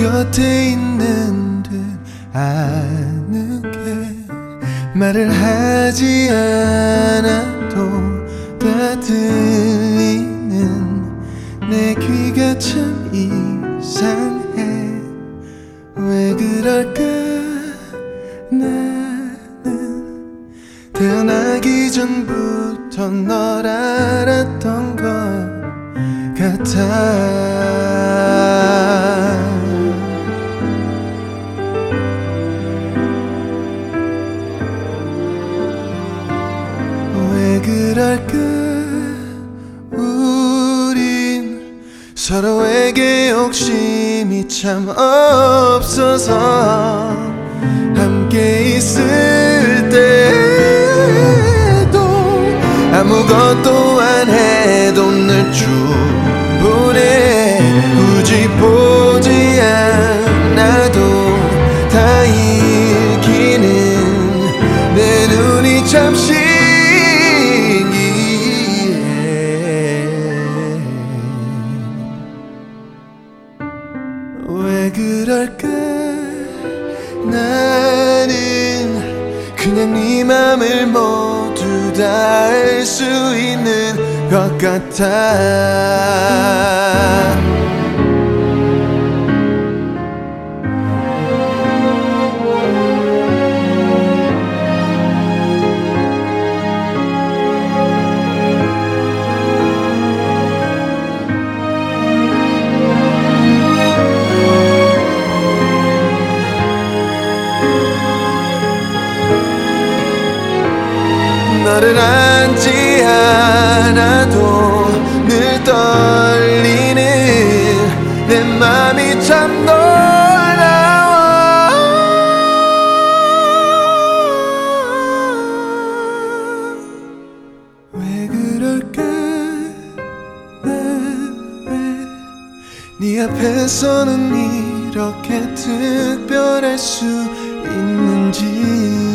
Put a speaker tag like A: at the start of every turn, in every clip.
A: 곁에 있는 듯 아는 게 말을 하지 않아도 다 들리는 내 귀가 참 참 없어서. time. 그럴까 네 앞에서는 이렇게 특별할 수 있는지.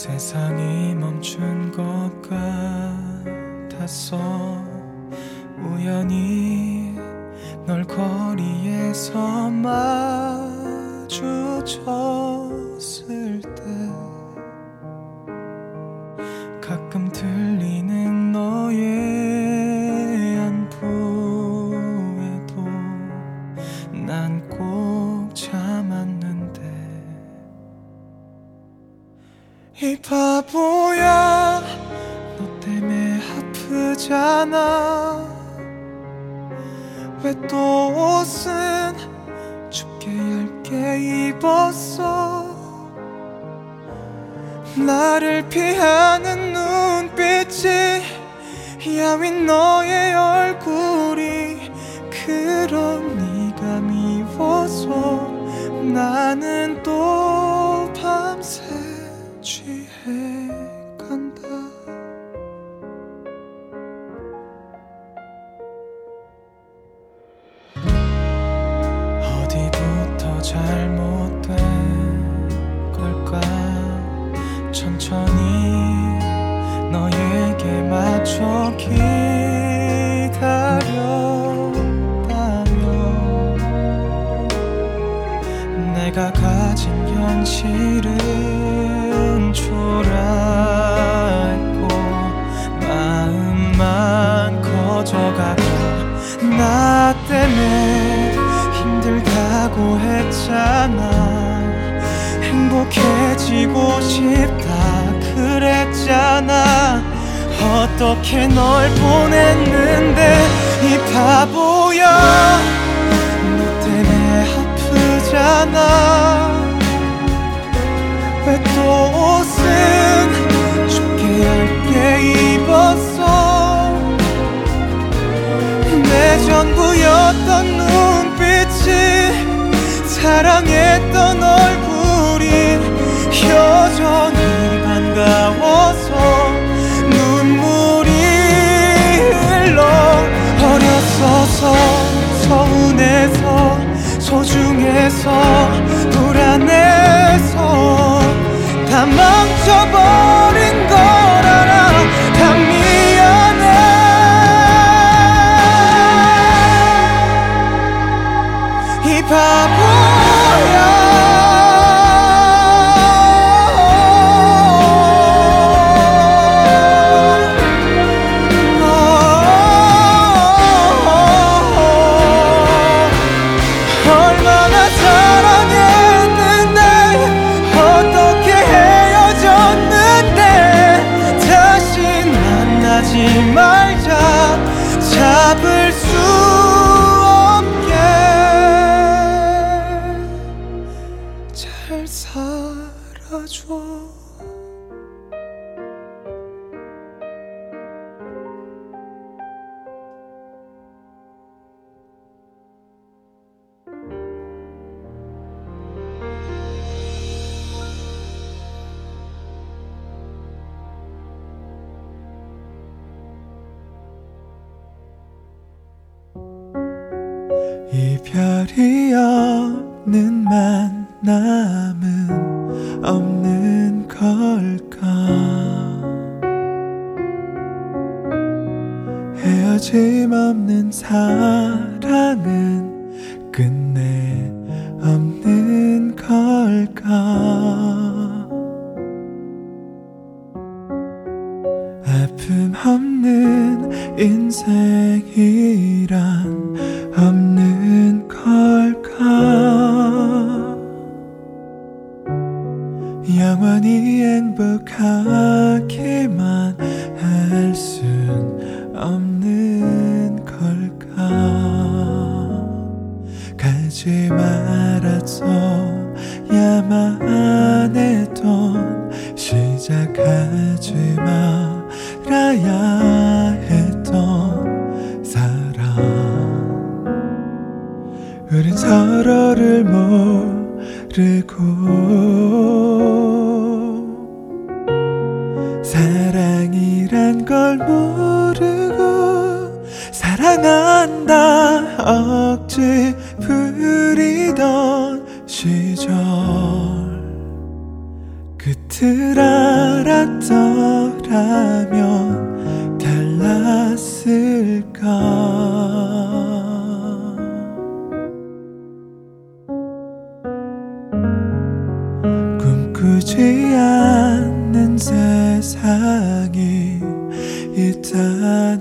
B: 세상이 멈춘 것 같았어 천천히 너에게 맞춰 기다렸다면 내가 가진 현실은 초라했고 마음만 커져가고 나 때문에 힘들다고
C: 했잖아. 행복해지고 싶다. 그랬잖아. 어떻게 널 보냈는데 이 바보야. 너 때문에 아프잖아. 왜 또 옷은 춥게 얇게 입었어? 내 전부였던 눈빛이 사랑했던 얼굴이 여전히 반가워서 눈물이 흘러 어렸어서 서운해서 소중해서
B: 이별이 없는 만남은 없는 걸까? 헤어짐 없는 사랑은 우린 서로를 모르고 사랑이란 걸 모르고 사랑한다 억지 부리던 시절. 끝을 알았더라면 달랐을까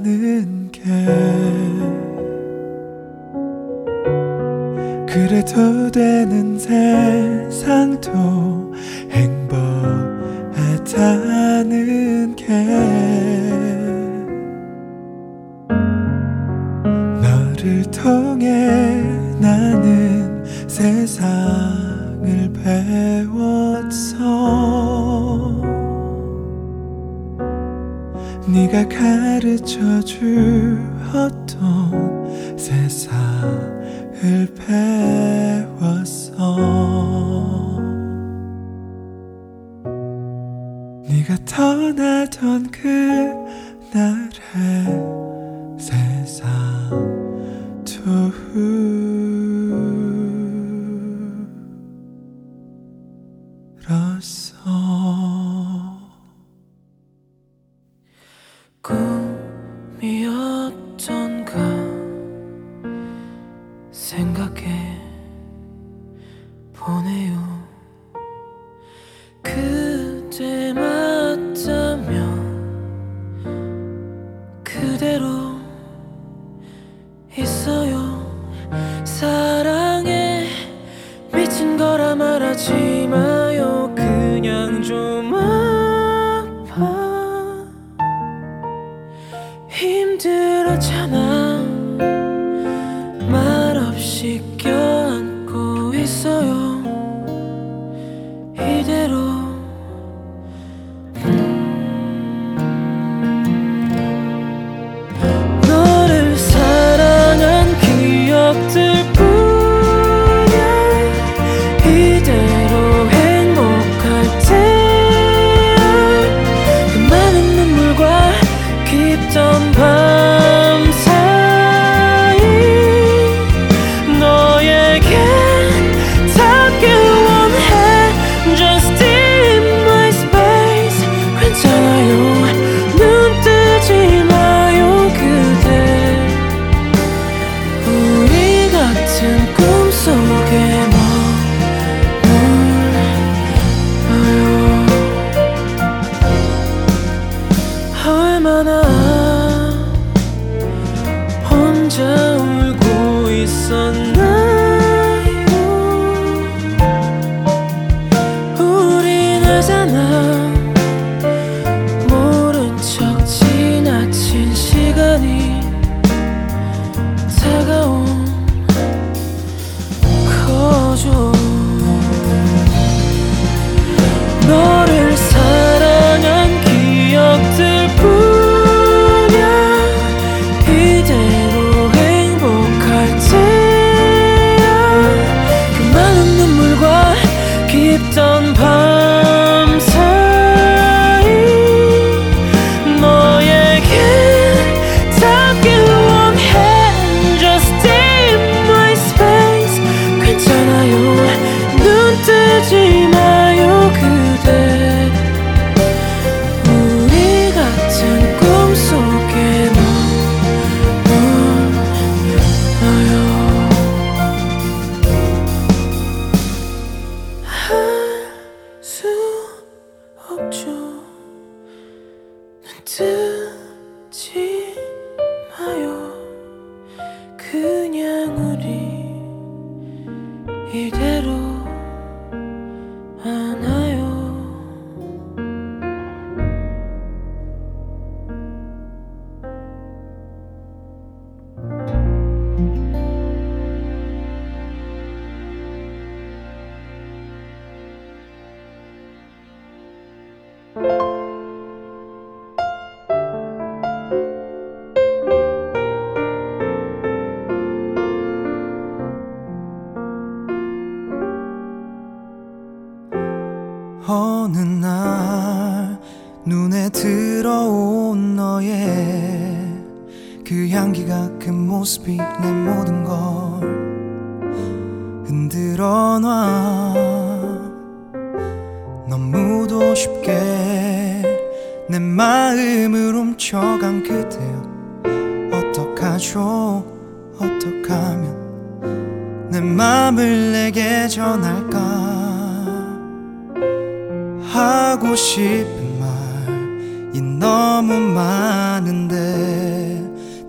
B: 있다는 게 그래도 되는 세상도 행복하다는 게 너를 통해 나는 세상을 배웠 네가 가르쳐 주었던 세상을 배웠어. 네가 떠나던 그날의
C: 있어요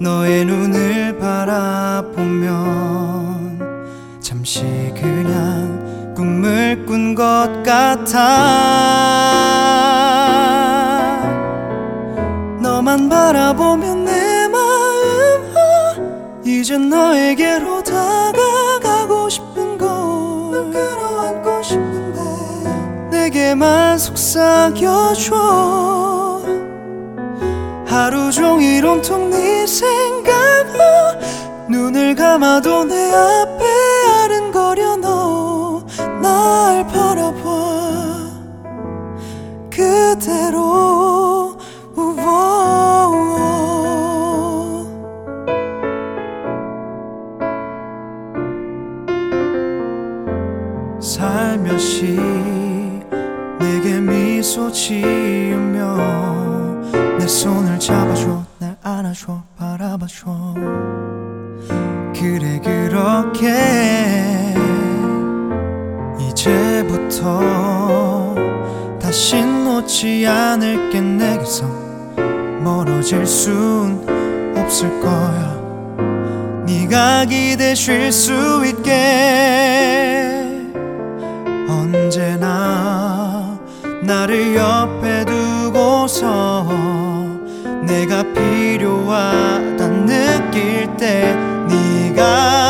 B: 너의 눈을 바라보면 잠시 그냥 꿈을 꾼 것 같아. 너만 바라보면 내 마음 아 이제 너에게로 다가가고 싶은 걸널 끌어안고 싶은데. 내게만 속삭여줘. 하루 종일 온통 네 생각만 눈을 감아도 내 앞에 아른거려. 너 날 바라봐. 그대로. 그렇지 않을게 내게서 멀어질 순 없을 거야. 네가 기대 쉴 수 있게 언제나 나를 옆에 두고서 내가 필요하다 느낄 때 네가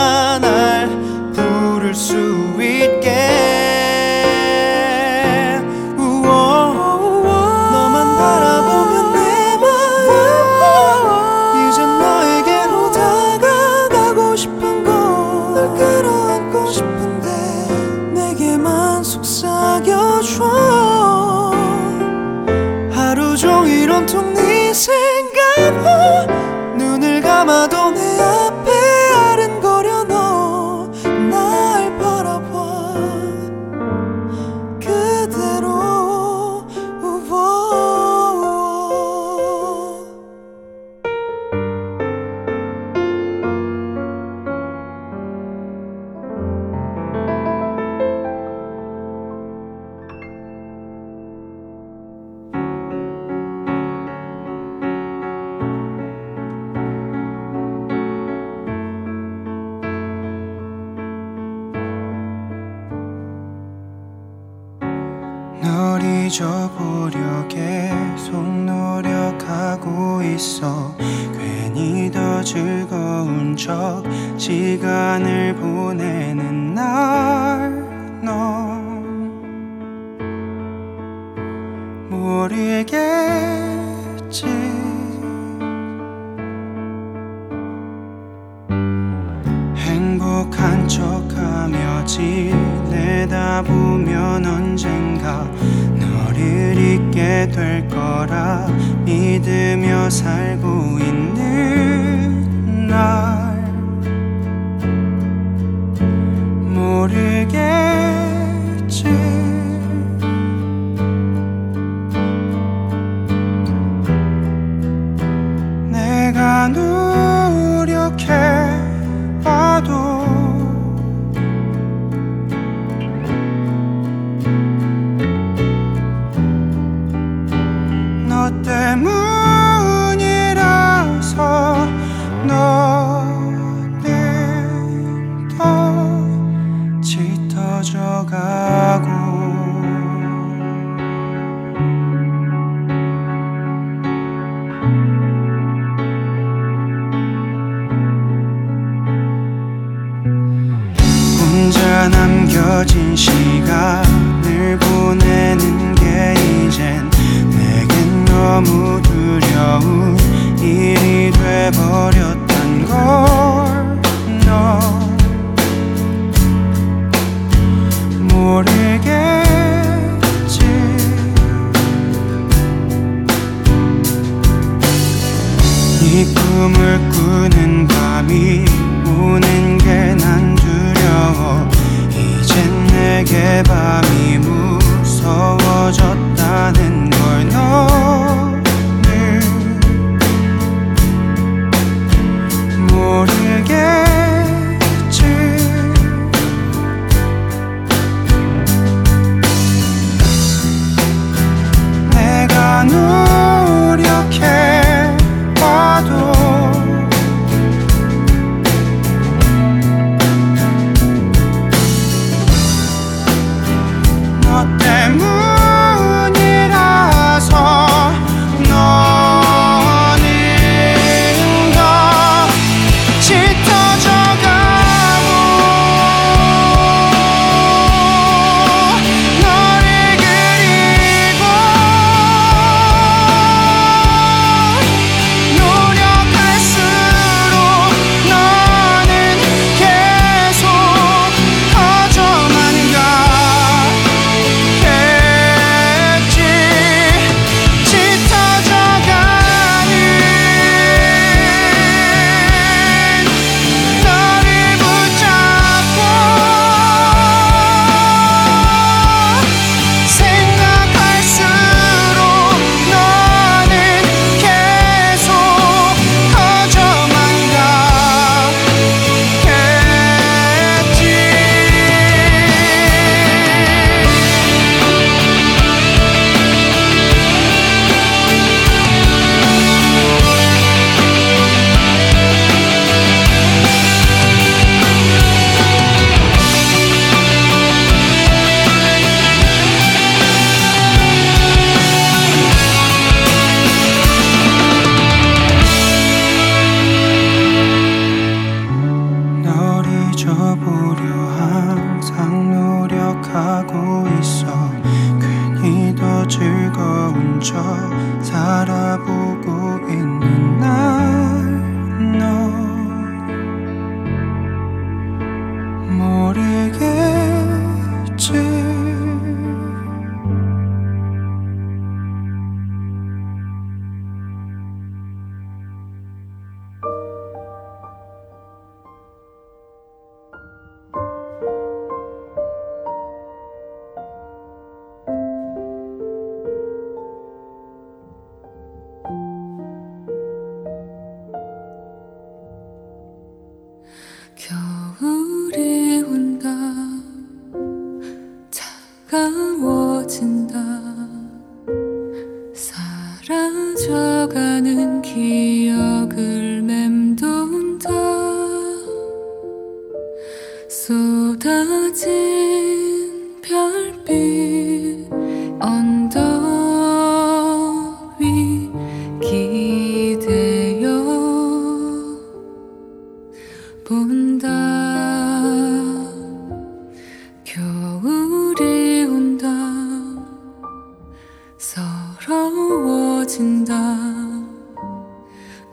B: 모르겠지.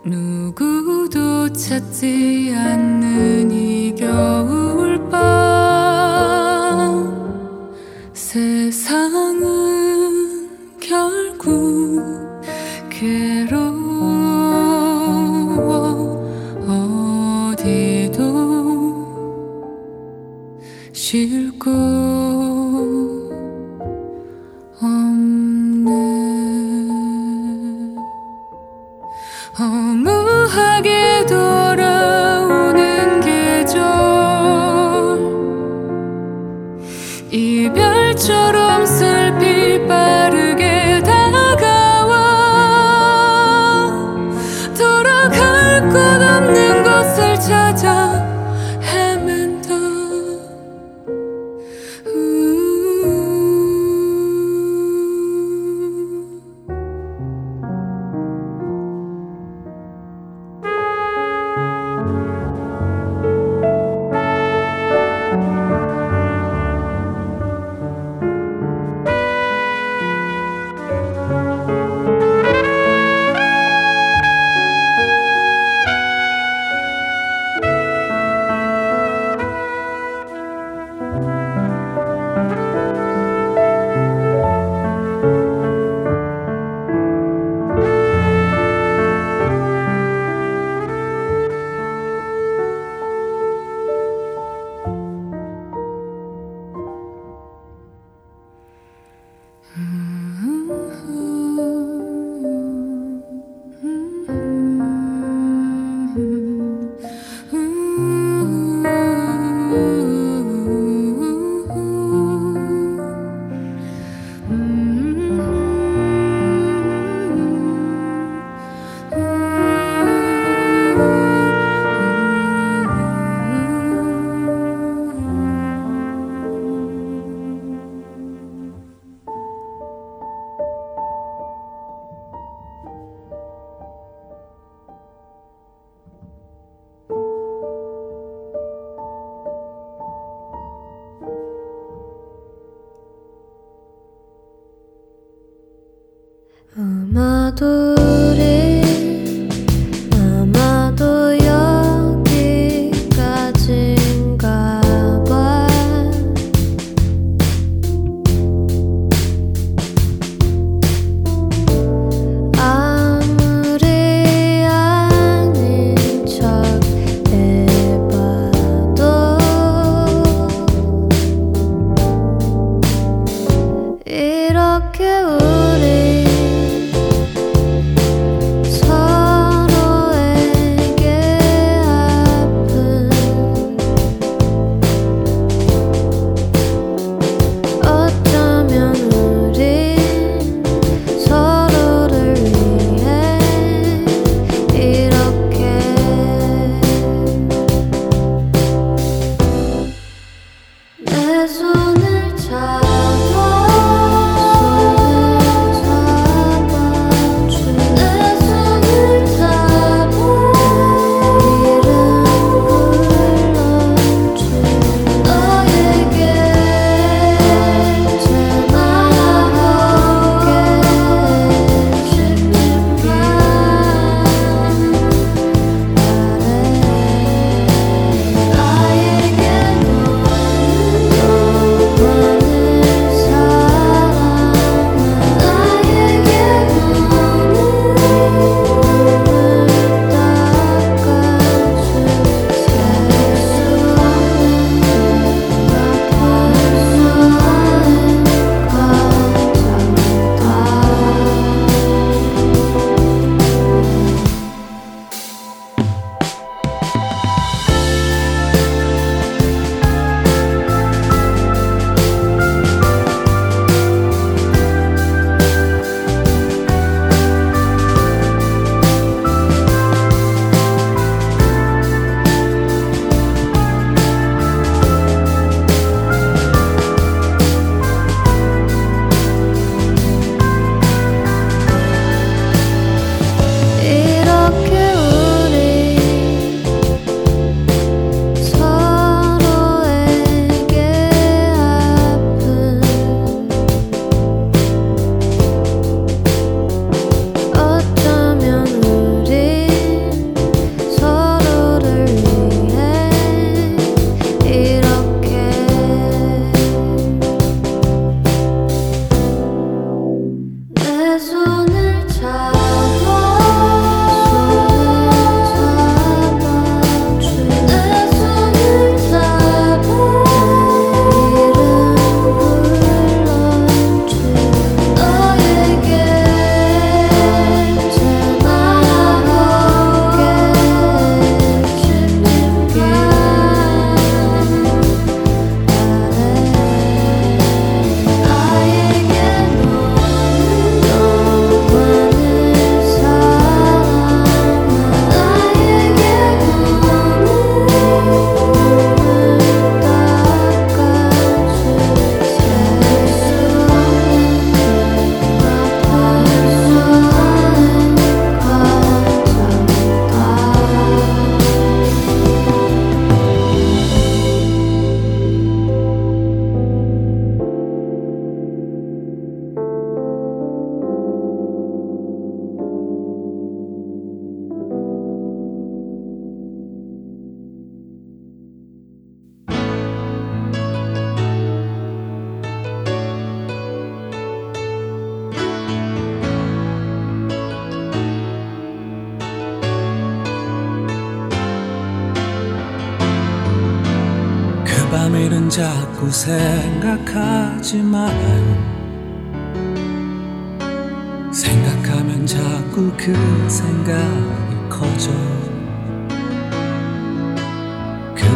B: 누구도 찾지 않는 이
D: 겨울. 戻れ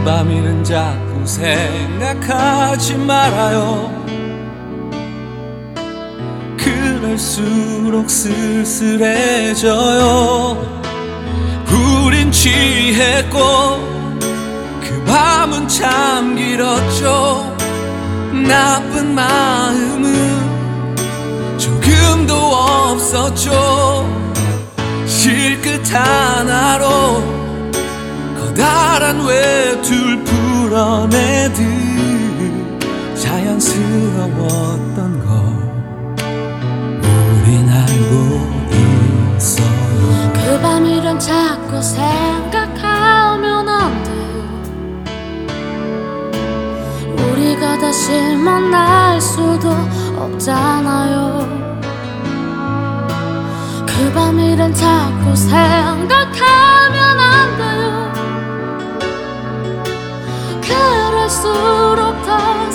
D: 그 밤일은 자꾸 생각하지 말아요. 그럴수록 쓸쓸해져요. 우린 취했고 그 밤은 참 길었죠. 나쁜 마음은 조금도 없었죠. 실끝 하나로 커다란 외투를 풀어내듯 자연스러웠던 걸 우린 알고 있어요.
E: 그 밤일은 자꾸 생각하면 안 돼요 우리가 다시 만날 수도 없잖아요. 그 밤일은 자꾸 생각하 그럴수록 더